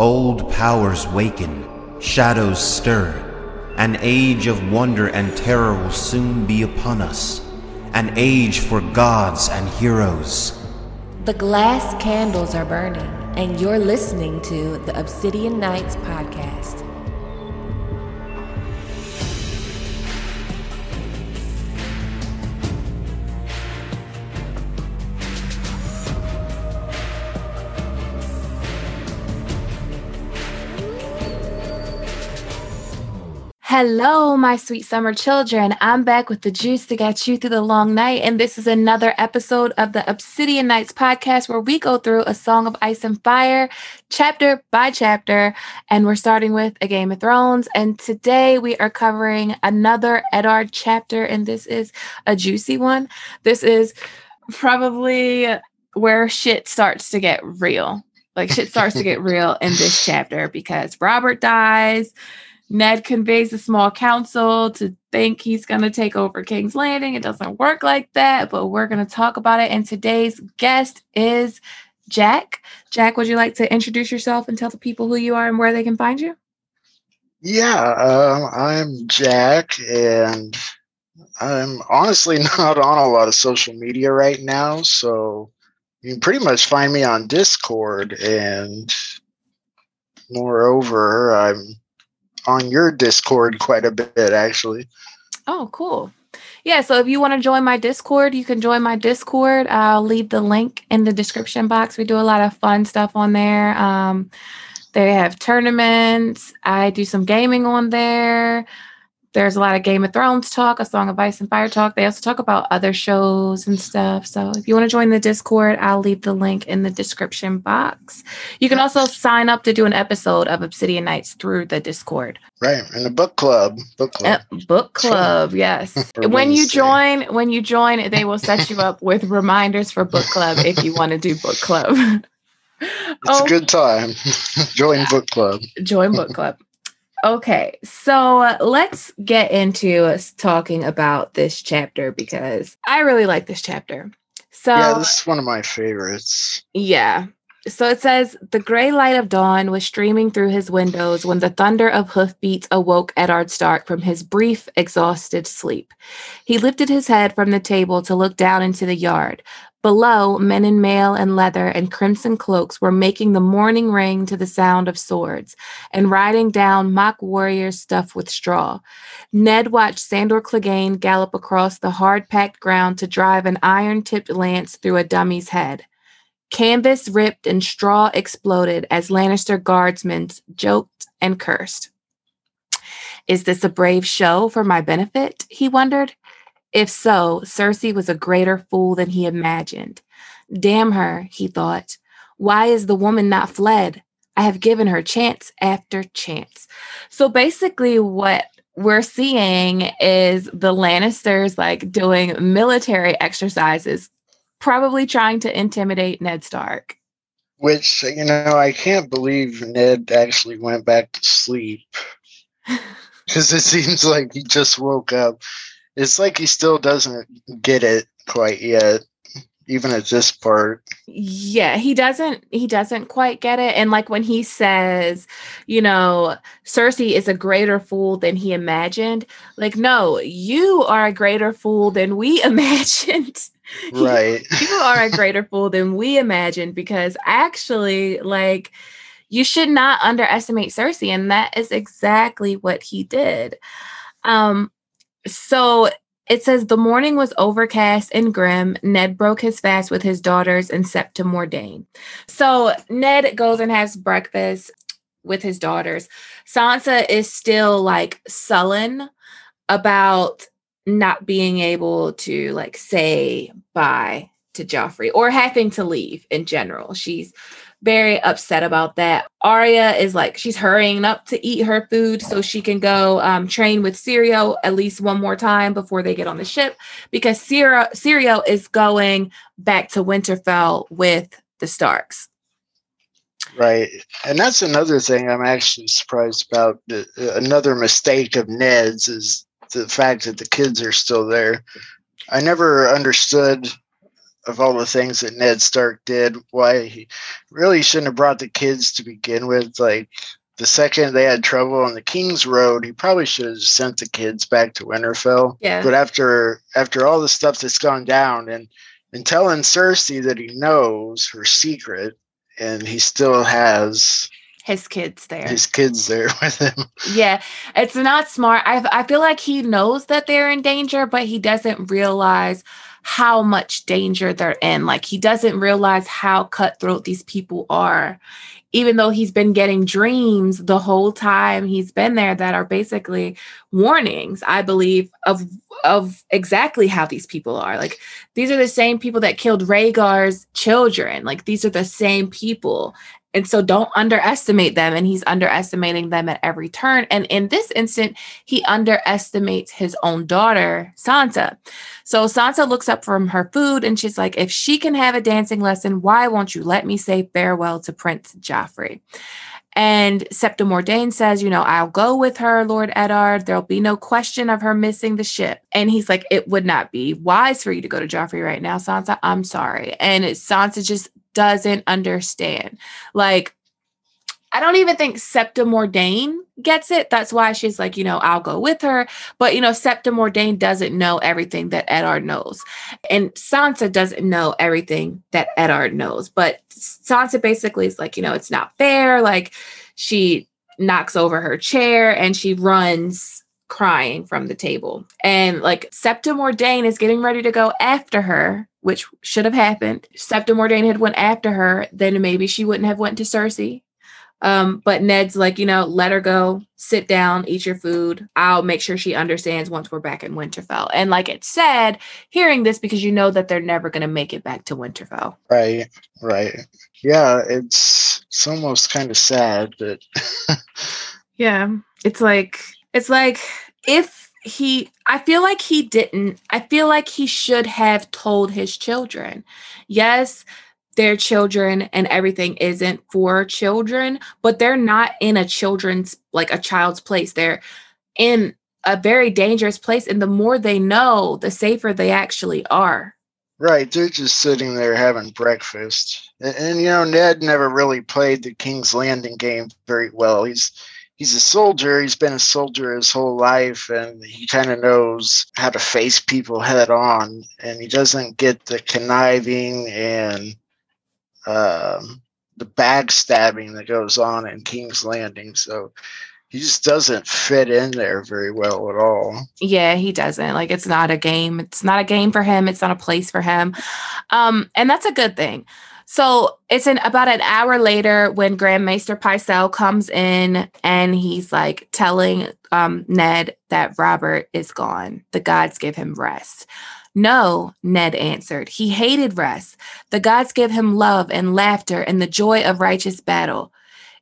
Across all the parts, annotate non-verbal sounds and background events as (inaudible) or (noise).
Old powers waken, shadows stir. An age of wonder and terror will soon be upon us. An age for gods and heroes. The glass candles are burning, and you're listening to the Obsidian Nights podcast. Hello, my sweet summer children. I'm back with the juice to get you through the long night. And this is another episode of the Obsidian Nights podcast where we go through a Song of Ice and Fire, chapter by chapter. And we're starting with A Game of Thrones. And today we are covering another Eddard chapter. And this is a juicy one. This is probably where shit starts to get real. Like shit starts to get real in this chapter because Robert dies. Ned conveys a small council to think he's going to take over King's Landing. It doesn't work like that, but we're going to talk about it. And today's guest is Jack. Jack, would you like to introduce yourself and tell the people who you are and where they can find you? Yeah, um, I'm Jack, and I'm honestly (laughs) not on a lot of social media right now. So you can pretty much find me on Discord. And moreover, I'm on your Discord quite a bit, actually. Oh, cool. Yeah, so if you want to join my Discord, you can join my Discord. I'll leave the link in the description box. We do a lot of fun stuff on there. Um, they have tournaments. I do some gaming on there. There's a lot of Game of Thrones talk, a Song of Ice and Fire talk. They also talk about other shows and stuff. So if you want to join the Discord, I'll leave the link in the description box. You can also sign up to do an episode of Obsidian Nights through the Discord. Right, and the book club, book club, uh, book club. Yes. (laughs) when you join, when you join, they will set you up with reminders for book club if you want to do book club. It's oh, a good time. (laughs) join book club. Join book club. Okay, so uh, let's get into us talking about this chapter because I really like this chapter. So Yeah, this is one of my favorites. Yeah. So it says the gray light of dawn was streaming through his windows when the thunder of hoofbeats awoke Eddard Stark from his brief, exhausted sleep. He lifted his head from the table to look down into the yard. Below, men in mail and leather and crimson cloaks were making the morning ring to the sound of swords and riding down mock warriors stuffed with straw. Ned watched Sandor Clegane gallop across the hard packed ground to drive an iron tipped lance through a dummy's head. Canvas ripped and straw exploded as Lannister guardsmen joked and cursed. Is this a brave show for my benefit? He wondered. If so, Cersei was a greater fool than he imagined. Damn her, he thought. Why is the woman not fled? I have given her chance after chance. So basically, what we're seeing is the Lannisters like doing military exercises, probably trying to intimidate Ned Stark. Which, you know, I can't believe Ned actually went back to sleep. (laughs) Because it seems like he just woke up it's like he still doesn't get it quite yet even at this part. Yeah he doesn't he doesn't quite get it. And like when he says you know cersei is a greater fool than he imagined like no you are a greater fool than we (laughs) imagined. Right. You, (laughs) you are a greater fool than we imagined because actually like you should not underestimate cersei and that is exactly what he did. Um so it says the morning was overcast and grim. Ned broke his fast with his daughters and Septa Mordane. So Ned goes and has breakfast with his daughters. Sansa is still like sullen about not being able to like say bye to Joffrey or having to leave in general. She's very upset about that. Arya is like she's hurrying up to eat her food so she can go um, train with Syrio at least one more time before they get on the ship because Syrio, Syrio is going back to Winterfell with the Starks. Right, and that's another thing I'm actually surprised about. Another mistake of Ned's is the fact that the kids are still there. I never understood of all the things that Ned Stark did, why he really shouldn't have brought the kids to begin with. Like the second they had trouble on the King's Road, he probably should have sent the kids back to Winterfell. Yeah. But after after all the stuff that's gone down and and telling Cersei that he knows her secret and he still has his kids there. his kids there (laughs) with him. Yeah, it's not smart. I I feel like he knows that they're in danger, but he doesn't realize how much danger they're in. Like he doesn't realize how cutthroat these people are. Even though he's been getting dreams the whole time he's been there that are basically warnings, I believe, of of exactly how these people are. Like these are the same people that killed Rhaegar's children. Like these are the same people. And so don't underestimate them. And he's underestimating them at every turn. And in this instant, he underestimates his own daughter, Sansa. So Sansa looks up from her food and she's like, if she can have a dancing lesson, why won't you let me say farewell to Prince Joffrey? And Septa Mordane says, you know, I'll go with her, Lord Eddard. There'll be no question of her missing the ship. And he's like, it would not be wise for you to go to Joffrey right now, Sansa. I'm sorry. And Sansa just doesn't understand. Like, I don't even think Septa Mordane gets it. That's why she's like, you know, I'll go with her. But, you know, Septa Mordane doesn't know everything that Eddard knows. And Sansa doesn't know everything that Eddard knows. But Sansa basically is like, you know, it's not fair. Like, she knocks over her chair and she runs crying from the table. And like Septa Mordane is getting ready to go after her, which should have happened. Septa Mordane had went after her, then maybe she wouldn't have went to Cersei. Um, but Ned's like, you know, let her go, sit down, eat your food. I'll make sure she understands once we're back in Winterfell. And like it said, hearing this because you know that they're never going to make it back to Winterfell. Right, right. Yeah, it's it's almost kind of sad that (laughs) Yeah. It's like, it's like if he, I feel like he didn't, I feel like he should have told his children. Yes, their children and everything isn't for children, but they're not in a children's, like a child's place. They're in a very dangerous place. And the more they know, the safer they actually are. Right, they're just sitting there having breakfast. And, and, you know, Ned never really played the King's Landing game very well. He's he's a soldier, he's been a soldier his whole life and he kind of knows how to face people head on and he doesn't get the conniving and um, the backstabbing that goes on in King's Landing. So he just doesn't fit in there very well at all. Yeah, he doesn't. Like it's not a game. It's not a game for him. It's not a place for him. Um, and that's a good thing. So it's in about an hour later when Grand Maester Pycelle comes in and he's like telling um, Ned that Robert is gone. The gods give him rest. No, Ned answered. He hated rest. The gods gave him love and laughter and the joy of righteous battle.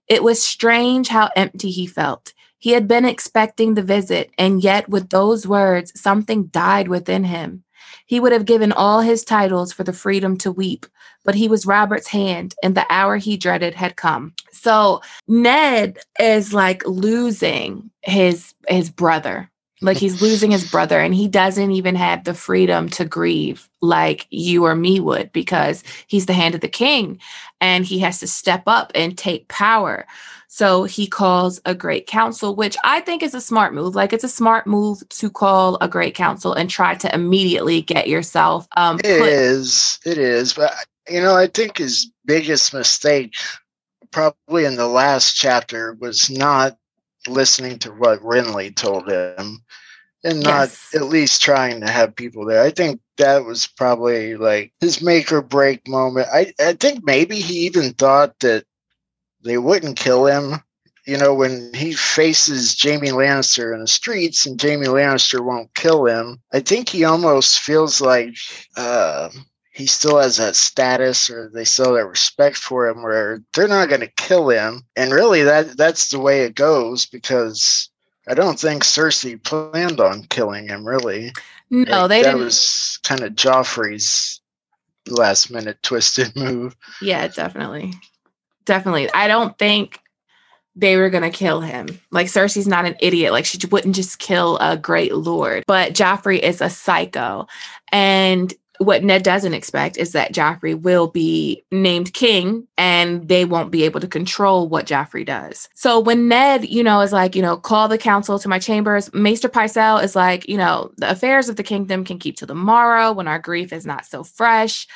It was strange how empty he felt. He had been expecting the visit, and yet with those words, something died within him. He would have given all his titles for the freedom to weep, but he was Robert's hand, and the hour he dreaded had come. So Ned is like losing his his brother. Like he's losing his brother, and he doesn't even have the freedom to grieve like you or me would because he's the hand of the king and he has to step up and take power. So he calls a great council, which I think is a smart move. Like it's a smart move to call a great council and try to immediately get yourself um It put- is, it is. But you know, I think his biggest mistake, probably in the last chapter, was not listening to what Renly told him, and not Yes. at least trying to have people there. I think that was probably like his make or break moment. I I think maybe he even thought that they wouldn't kill him. You know, when he faces Jaime Lannister in the streets and Jaime Lannister won't kill him, I think he almost feels like uh, he still has that status or they still have that respect for him where they're not going to kill him. And really, that that's the way it goes because I don't think Cersei planned on killing him, really. no, Like, they that didn't. was kind of Joffrey's last minute twisted (laughs) move. Yeah, definitely. Definitely. I don't think they were going to kill him. Like Cersei's not an idiot. Like she wouldn't just kill a great lord. But Joffrey is a psycho. And what Ned doesn't expect is that Joffrey will be named king and they won't be able to control what Joffrey does. So when Ned, you know, is like, you know, call the council to my chambers, Maester Pycelle is like, you know, the affairs of the kingdom can keep till tomorrow when our grief is not so fresh.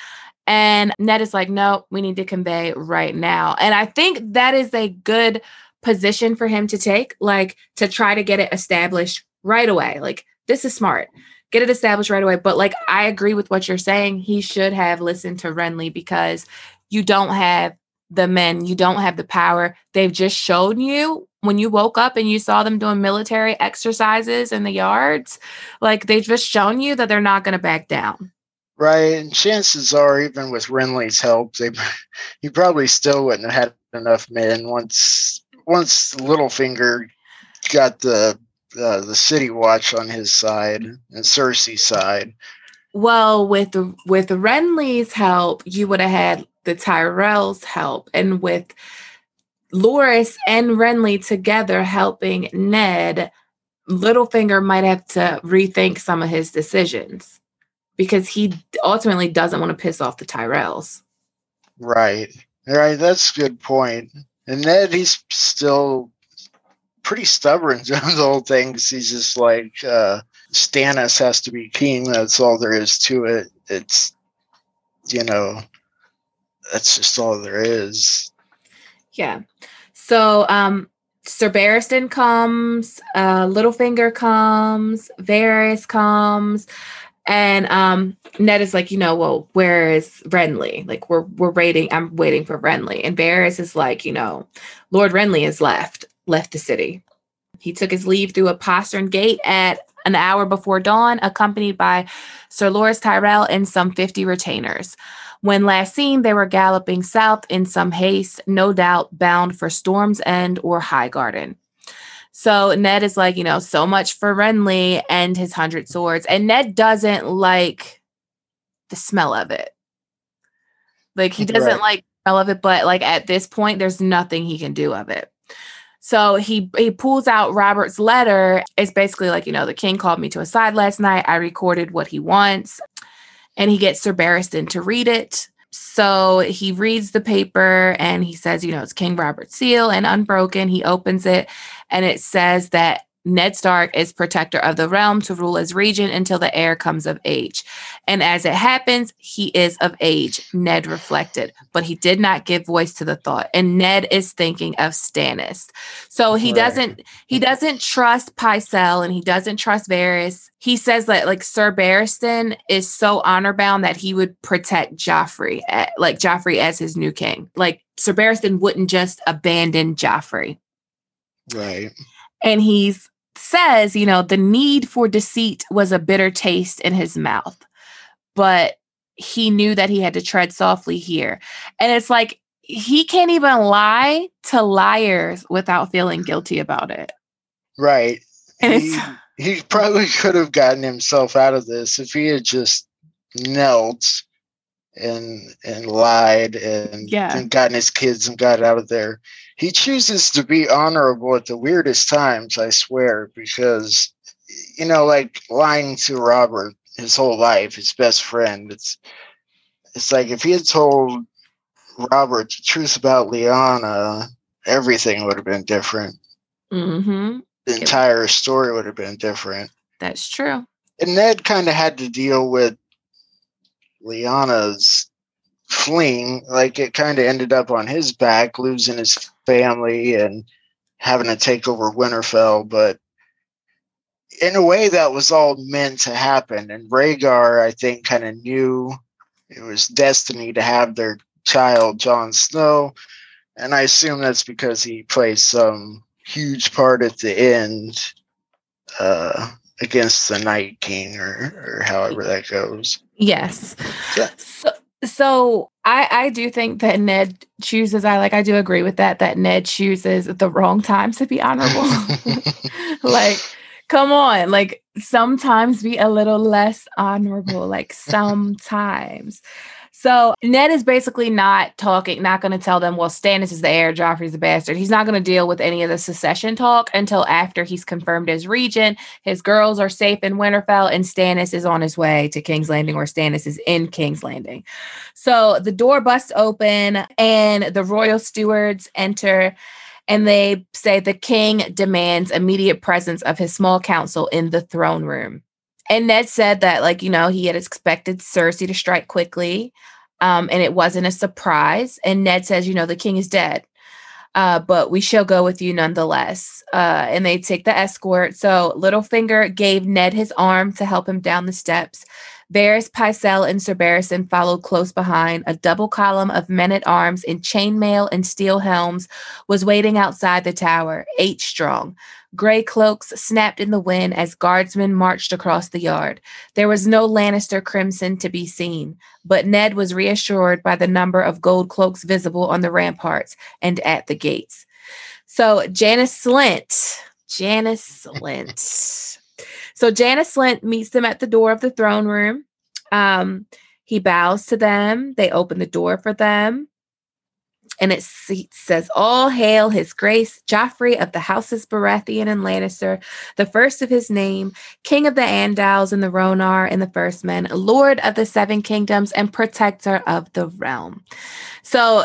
And Ned is like, no, we need to convey right now. And I think that is a good position for him to take, like to try to get it established right away. Like, this is smart get it established right away. But like I agree with what you're saying. He should have listened to Renly because you don't have the men, you don't have the power. They've just shown you when you woke up and you saw them doing military exercises in the yards, like they've just shown you that they're not going to back down. Right, and chances are, even with Renly's help, they (laughs) he probably still wouldn't have had enough men once once Littlefinger got the uh, the City Watch on his side and Cersei's side. Well, with with Renly's help, you would have had the Tyrells' help, and with Loras and Renly together helping Ned, Littlefinger might have to rethink some of his decisions because he ultimately doesn't want to piss off the Tyrells. Right. Right. That's a good point. And Ned, he's still pretty stubborn (laughs) on the whole thing. He's just like uh, Stannis has to be king. That's all there is to it. It's you know, that's just all there is. Yeah. So um Sir Barristan comes, uh Littlefinger comes, Varys comes, and um Ned is like, you know, well, where is Renly? Like we're we're waiting, I'm waiting for Renly. And Varys is like, you know, Lord Renly is left left the city. He took his leave through a postern gate at an hour before dawn, accompanied by Sir Loras Tyrell and some 50 retainers. When last seen, they were galloping south in some haste, no doubt bound for Storm's End or Highgarden. So Ned is like, you know, so much for Renly and his hundred swords. And Ned doesn't like the smell of it. Like he doesn't right. like smell of it, but like at this point, there's nothing he can do of it. So he he pulls out Robert's letter. It's basically like, you know, the king called me to a side last night. I recorded what he wants. And he gets Sir Barristan to read it. So he reads the paper and he says, you know, it's King Robert's seal and unbroken. He opens it and it says that Ned Stark is protector of the realm to rule as regent until the heir comes of age. And as it happens, he is of age, Ned reflected, but he did not give voice to the thought. And Ned is thinking of Stannis. So he right. doesn't he doesn't trust Pycelle and he doesn't trust Varys. He says that like Sir Barristan is so honor bound that he would protect Joffrey, eh, like Joffrey as his new king. Like Sir Barristan wouldn't just abandon Joffrey. Right. And he says, you know, the need for deceit was a bitter taste in his mouth, but he knew that he had to tread softly here. And it's like he can't even lie to liars without feeling guilty about it. Right. And he, he probably could have gotten himself out of this if he had just knelt and and lied and, yeah. and gotten his kids and got out of there. He chooses to be honorable at the weirdest times, I swear, because you know, like lying to Robert his whole life, his best friend. It's it's like if he had told Robert the truth about Lyanna, everything would have been different. Mm-hmm. The entire story would have been different. That's true. And Ned kind of had to deal with Lyanna's fleeing, like it kind of ended up on his back, losing his family and having to take over Winterfell. But in a way, that was all meant to happen. And Rhaegar, I think, kind of knew it was destiny to have their child, Jon Snow. And I assume that's because he plays some huge part at the end. Uh, against the Night King or or however that goes. Yes. Yeah. So, so I I do think that Ned chooses I like I do agree with that that Ned chooses the wrong times to be honorable. (laughs) like come on, like sometimes be a little less honorable like (laughs) sometimes. So Ned is basically not talking, not going to tell them, well, Stannis is the heir, Joffrey's the bastard. He's not going to deal with any of the secession talk until after he's confirmed as regent. His girls are safe in Winterfell, and Stannis is on his way to King's Landing, or Stannis is in King's Landing. So the door busts open, and the royal stewards enter and they say the king demands immediate presence of his small council in the throne room. And Ned said that, like, you know, he had expected Cersei to strike quickly, um, and it wasn't a surprise. And Ned says, you know, the king is dead, uh, but we shall go with you nonetheless. Uh, and they take the escort. So Littlefinger gave Ned his arm to help him down the steps. Varys, Pycelle, and Sir Barristan followed close behind. A double column of men at arms in chainmail and steel helms was waiting outside the tower, eight strong. Gray cloaks snapped in the wind as guardsmen marched across the yard. There was no Lannister crimson to be seen, but Ned was reassured by the number of gold cloaks visible on the ramparts and at the gates. So Janos Slynt, Janos Slynt. So Janos Slynt meets them at the door of the throne room. Um, he bows to them. They open the door for them. And it says, All hail his grace, Joffrey of the houses Baratheon and Lannister, the first of his name, king of the Andals and the Rhoynar and the First Men, lord of the seven kingdoms and protector of the realm. So,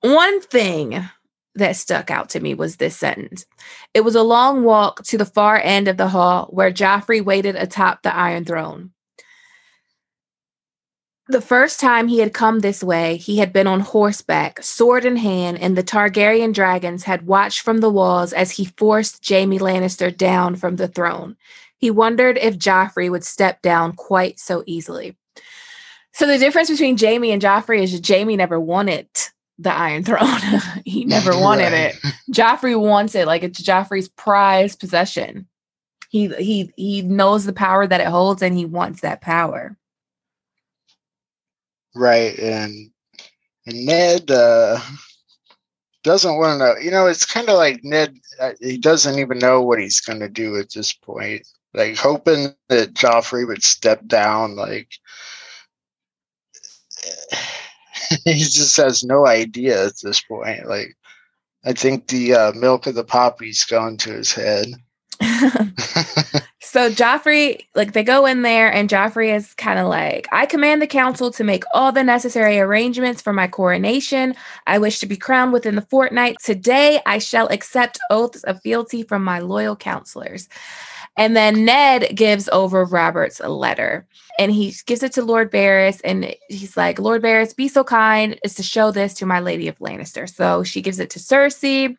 one thing that stuck out to me was this sentence. It was a long walk to the far end of the hall where Joffrey waited atop the Iron Throne. The first time he had come this way, he had been on horseback, sword in hand, and the Targaryen dragons had watched from the walls as he forced Jaime Lannister down from the throne. He wondered if Joffrey would step down quite so easily. So the difference between Jaime and Joffrey is Jaime never wanted the Iron Throne. (laughs) he (laughs) never wanted right. it. (laughs) Joffrey wants it like it's Joffrey's prized possession. He he he knows the power that it holds and he wants that power. Right, and and Ned uh (laughs) doesn't want to know. You know, it's kind of like Ned. Uh, he doesn't even know what he's going to do at this point. Like hoping that Joffrey would step down. Like (sighs) he just has no idea at this point. Like, I think the uh, milk of the poppy's gone to his head. (laughs) (laughs) so Joffrey, like they go in there, and Joffrey is kind of like, I command the council to make all the necessary arrangements for my coronation. I wish to be crowned within the fortnight. Today, I shall accept oaths of fealty from my loyal counselors. And then Ned gives over Robert's letter and he gives it to Lord Varys. And he's like, Lord Varys, be so kind as to show this to my Lady of Lannister. So she gives it to Cersei.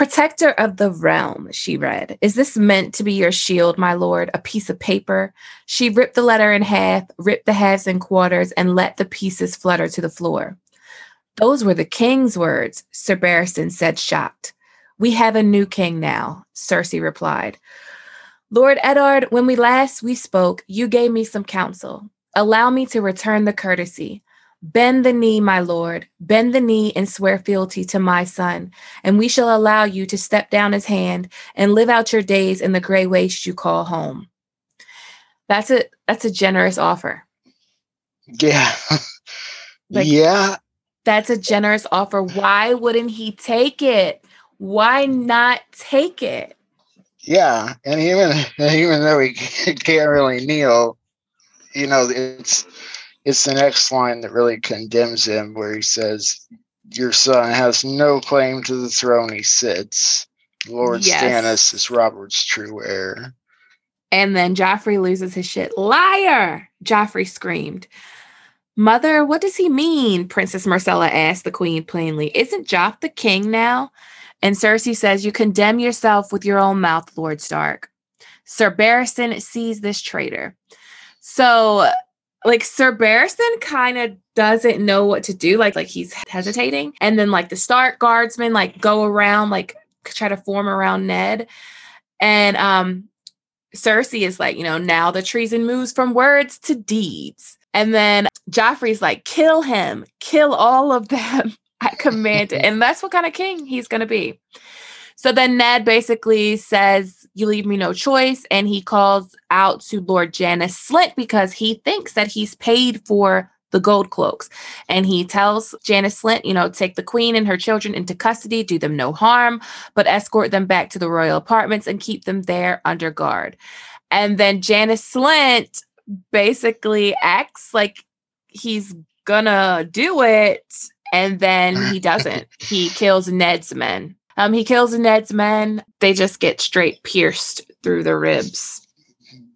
Protector of the realm, she read. Is this meant to be your shield, my lord? A piece of paper? She ripped the letter in half, ripped the halves in quarters, and let the pieces flutter to the floor. Those were the king's words, Sir Barristan said, shocked. We have a new king now, Cersei replied. Lord Eddard, when we last we spoke, you gave me some counsel. Allow me to return the courtesy. Bend the knee, my lord, bend the knee and swear fealty to my son, and we shall allow you to step down his hand and live out your days in the gray waste you call home. That's a that's a generous offer. Yeah. (laughs) like, yeah. That's a generous offer. Why wouldn't he take it? Why not take it? Yeah, and even (laughs) even though he (laughs) can't really kneel, you know, it's it's the next line that really condemns him, where he says, "Your son has no claim to the throne he sits. Lord yes. Stannis is Robert's true heir." And then Joffrey loses his shit. Liar! Joffrey screamed. Mother, what does he mean? Princess Myrcella asked the queen plainly. Isn't Joff the king now? And Cersei says, You condemn yourself with your own mouth, Lord Stark. Sir Barristan seize this traitor. So, like, Sir Barristan kind of doesn't know what to do. Like, like he's hesitating. And then, like, the Stark guardsmen, like, go around, like, try to form around Ned. And um Cersei is like, you know, now the treason moves from words to deeds. And then Joffrey's like, kill him, kill all of them. (laughs) I command it. (laughs) And that's what kind of king he's going to be. So then Ned basically says, You leave me no choice. And he calls out to Lord Janos Slynt because he thinks that he's paid for the gold cloaks. And he tells Janos Slynt, you know, take the queen and her children into custody, do them no harm, but escort them back to the royal apartments and keep them there under guard. And then Janos Slynt basically acts like he's gonna do it, and then he doesn't. he (laughs) kills Ned's men. Um, he kills Ned's men. They just get straight pierced through the ribs.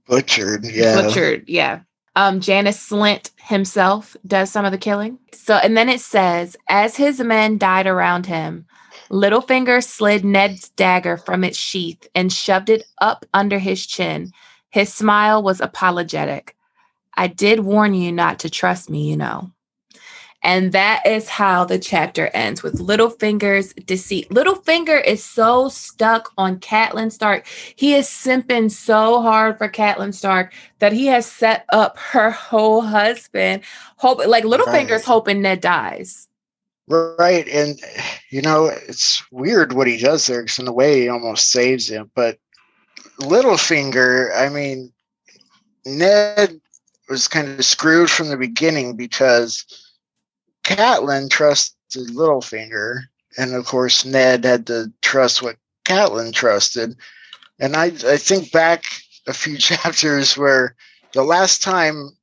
Butchered, yeah. Butchered, yeah. Um, Janos Slynt himself does some of the killing. So, and then it says, as his men died around him, Littlefinger slid Ned's dagger from its sheath and shoved it up under his chin. His smile was apologetic. I did warn you not to trust me, you know. And that is how the chapter ends with Littlefinger's deceit. Littlefinger is so stuck on Catelyn Stark. He is simping so hard for Catelyn Stark that he has set up her whole husband. Hope like Littlefinger's right. hoping Ned dies. Right. And you know, it's weird what he does there because in a way he almost saves him. But Littlefinger, I mean, Ned was kind of screwed from the beginning because Catelyn trusted Littlefinger, and of course Ned had to trust what Catelyn trusted. And I, I think back a few (laughs) chapters where the last time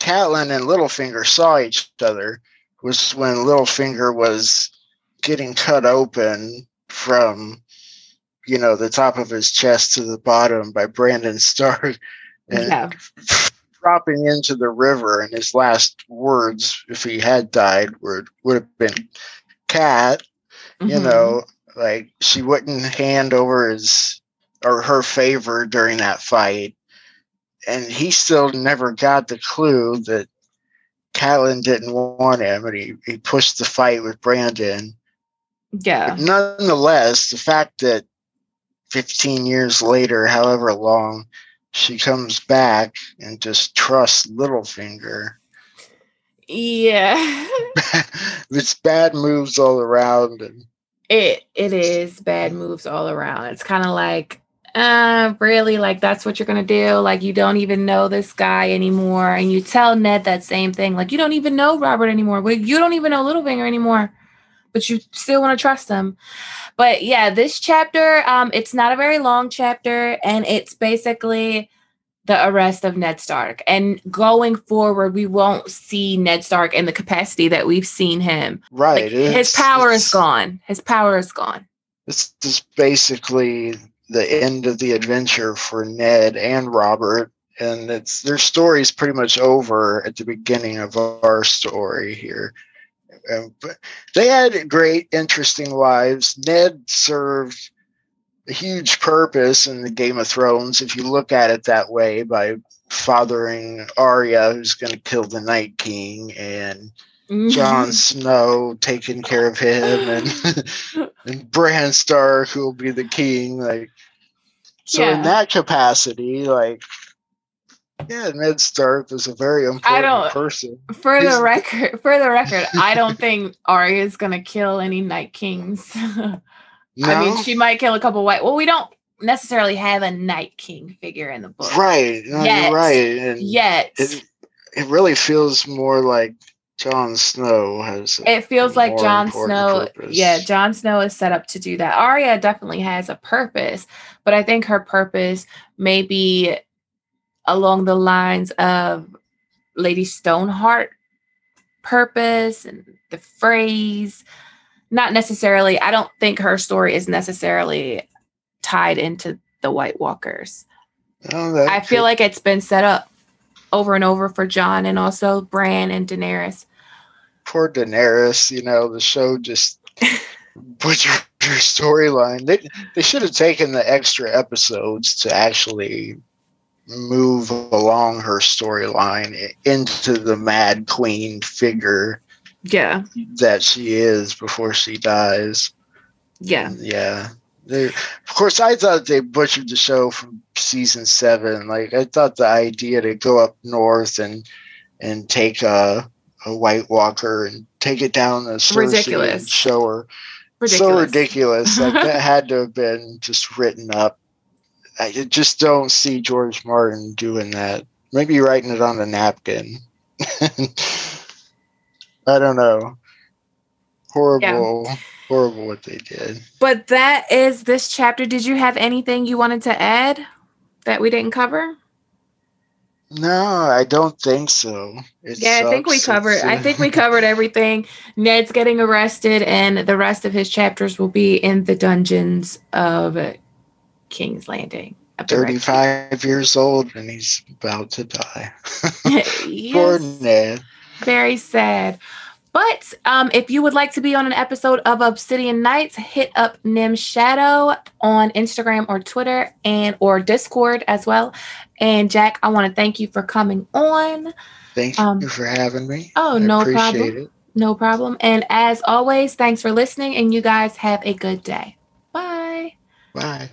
Catelyn and Littlefinger saw each other was when Littlefinger was getting cut open from, you know, the top of his chest to the bottom by Brandon Stark. (laughs) And yeah dropping into the river, and his last words, if he had died, would would have been "cat." Mm-hmm. You know, like she wouldn't hand over his or her favor during that fight, and he still never got the clue that Catelyn didn't want him, and he he pushed the fight with Brandon. Yeah. But nonetheless, the fact that 15 years later, however long, she comes back and just trusts Littlefinger. Yeah. (laughs) (laughs) it's bad moves all around and it it is bad moves all around. It's kind of like uh really like that's what you're gonna do like you don't even know this guy anymore and you tell ned that same thing like you don't even know robert anymore but you don't even know littlefinger anymore but you still want to trust them but yeah, this chapter, um, it's not a very long chapter, and it's basically the arrest of Ned Stark. And going forward, we won't see Ned Stark in the capacity that we've seen him. Right. Like, his power is gone. His power is gone. This is basically the end of the adventure for Ned and Robert. And it's their story is pretty much over at the beginning of our story here. But they had great, interesting lives. Ned served a huge purpose in the Game of Thrones, if you look at it that way, by fathering Arya, who's going to kill the Night King, and mm-hmm. Jon Snow taking care of him, and (laughs) and Bran Stark, who will be the king. Like, so yeah. in that capacity, like yeah, Ned Stark was a very important person. For He's, the record, (laughs) for the record, I (laughs) don't think Arya is gonna kill any Night Kings. no? (laughs) I mean, she might kill a couple white. Well, we don't necessarily have a Night King figure in the book, right? Yet. You're right. And yet, it, it really feels more like Jon Snow has. It feels like Jon Snow. Purpose. Yeah, Jon Snow is set up to do that. Arya definitely has a purpose, but I think her purpose may be along the lines of Lady Stoneheart purpose and the phrase. Not necessarily, I don't think her story is necessarily tied into the White Walkers. Oh, I feel like it's been set up over and over for Jon and also Bran and Daenerys. Poor Daenerys, you know, the show just (laughs) butchered her storyline. They they should have taken the extra episodes to actually move along her storyline into the Mad Queen figure. Yeah. That she is before she dies. Yeah. Yeah. They, of course, I thought they butchered the show from season seven. Like I thought the idea to go up north and and take a, a White Walker and take it down the ridiculous. and show her ridiculous. so ridiculous. like (laughs) that had to have been just written up I just don't see George Martin doing that. Maybe writing it on a napkin. (laughs) I don't know. Horrible, horrible what they did. But that is this chapter. Did you have anything you wanted to add that we didn't cover? No, I don't think so. It yeah, I think we covered. I think we covered everything. Ned's getting arrested, and the rest of his chapters will be in the dungeons of King's Landing. 35 years old and he's about to die. (laughs) (laughs) Poor Ned. Very sad. But um, if you would like to be on an episode of Obsidian Nights, hit up Nim Shadow on Instagram or Twitter and or Discord as well. And Jack, I want to thank you for coming on. Thank Um, you for having me. oh, I no problem. it. No problem. And as always, thanks for listening, and you guys have a good day. Bye. Bye.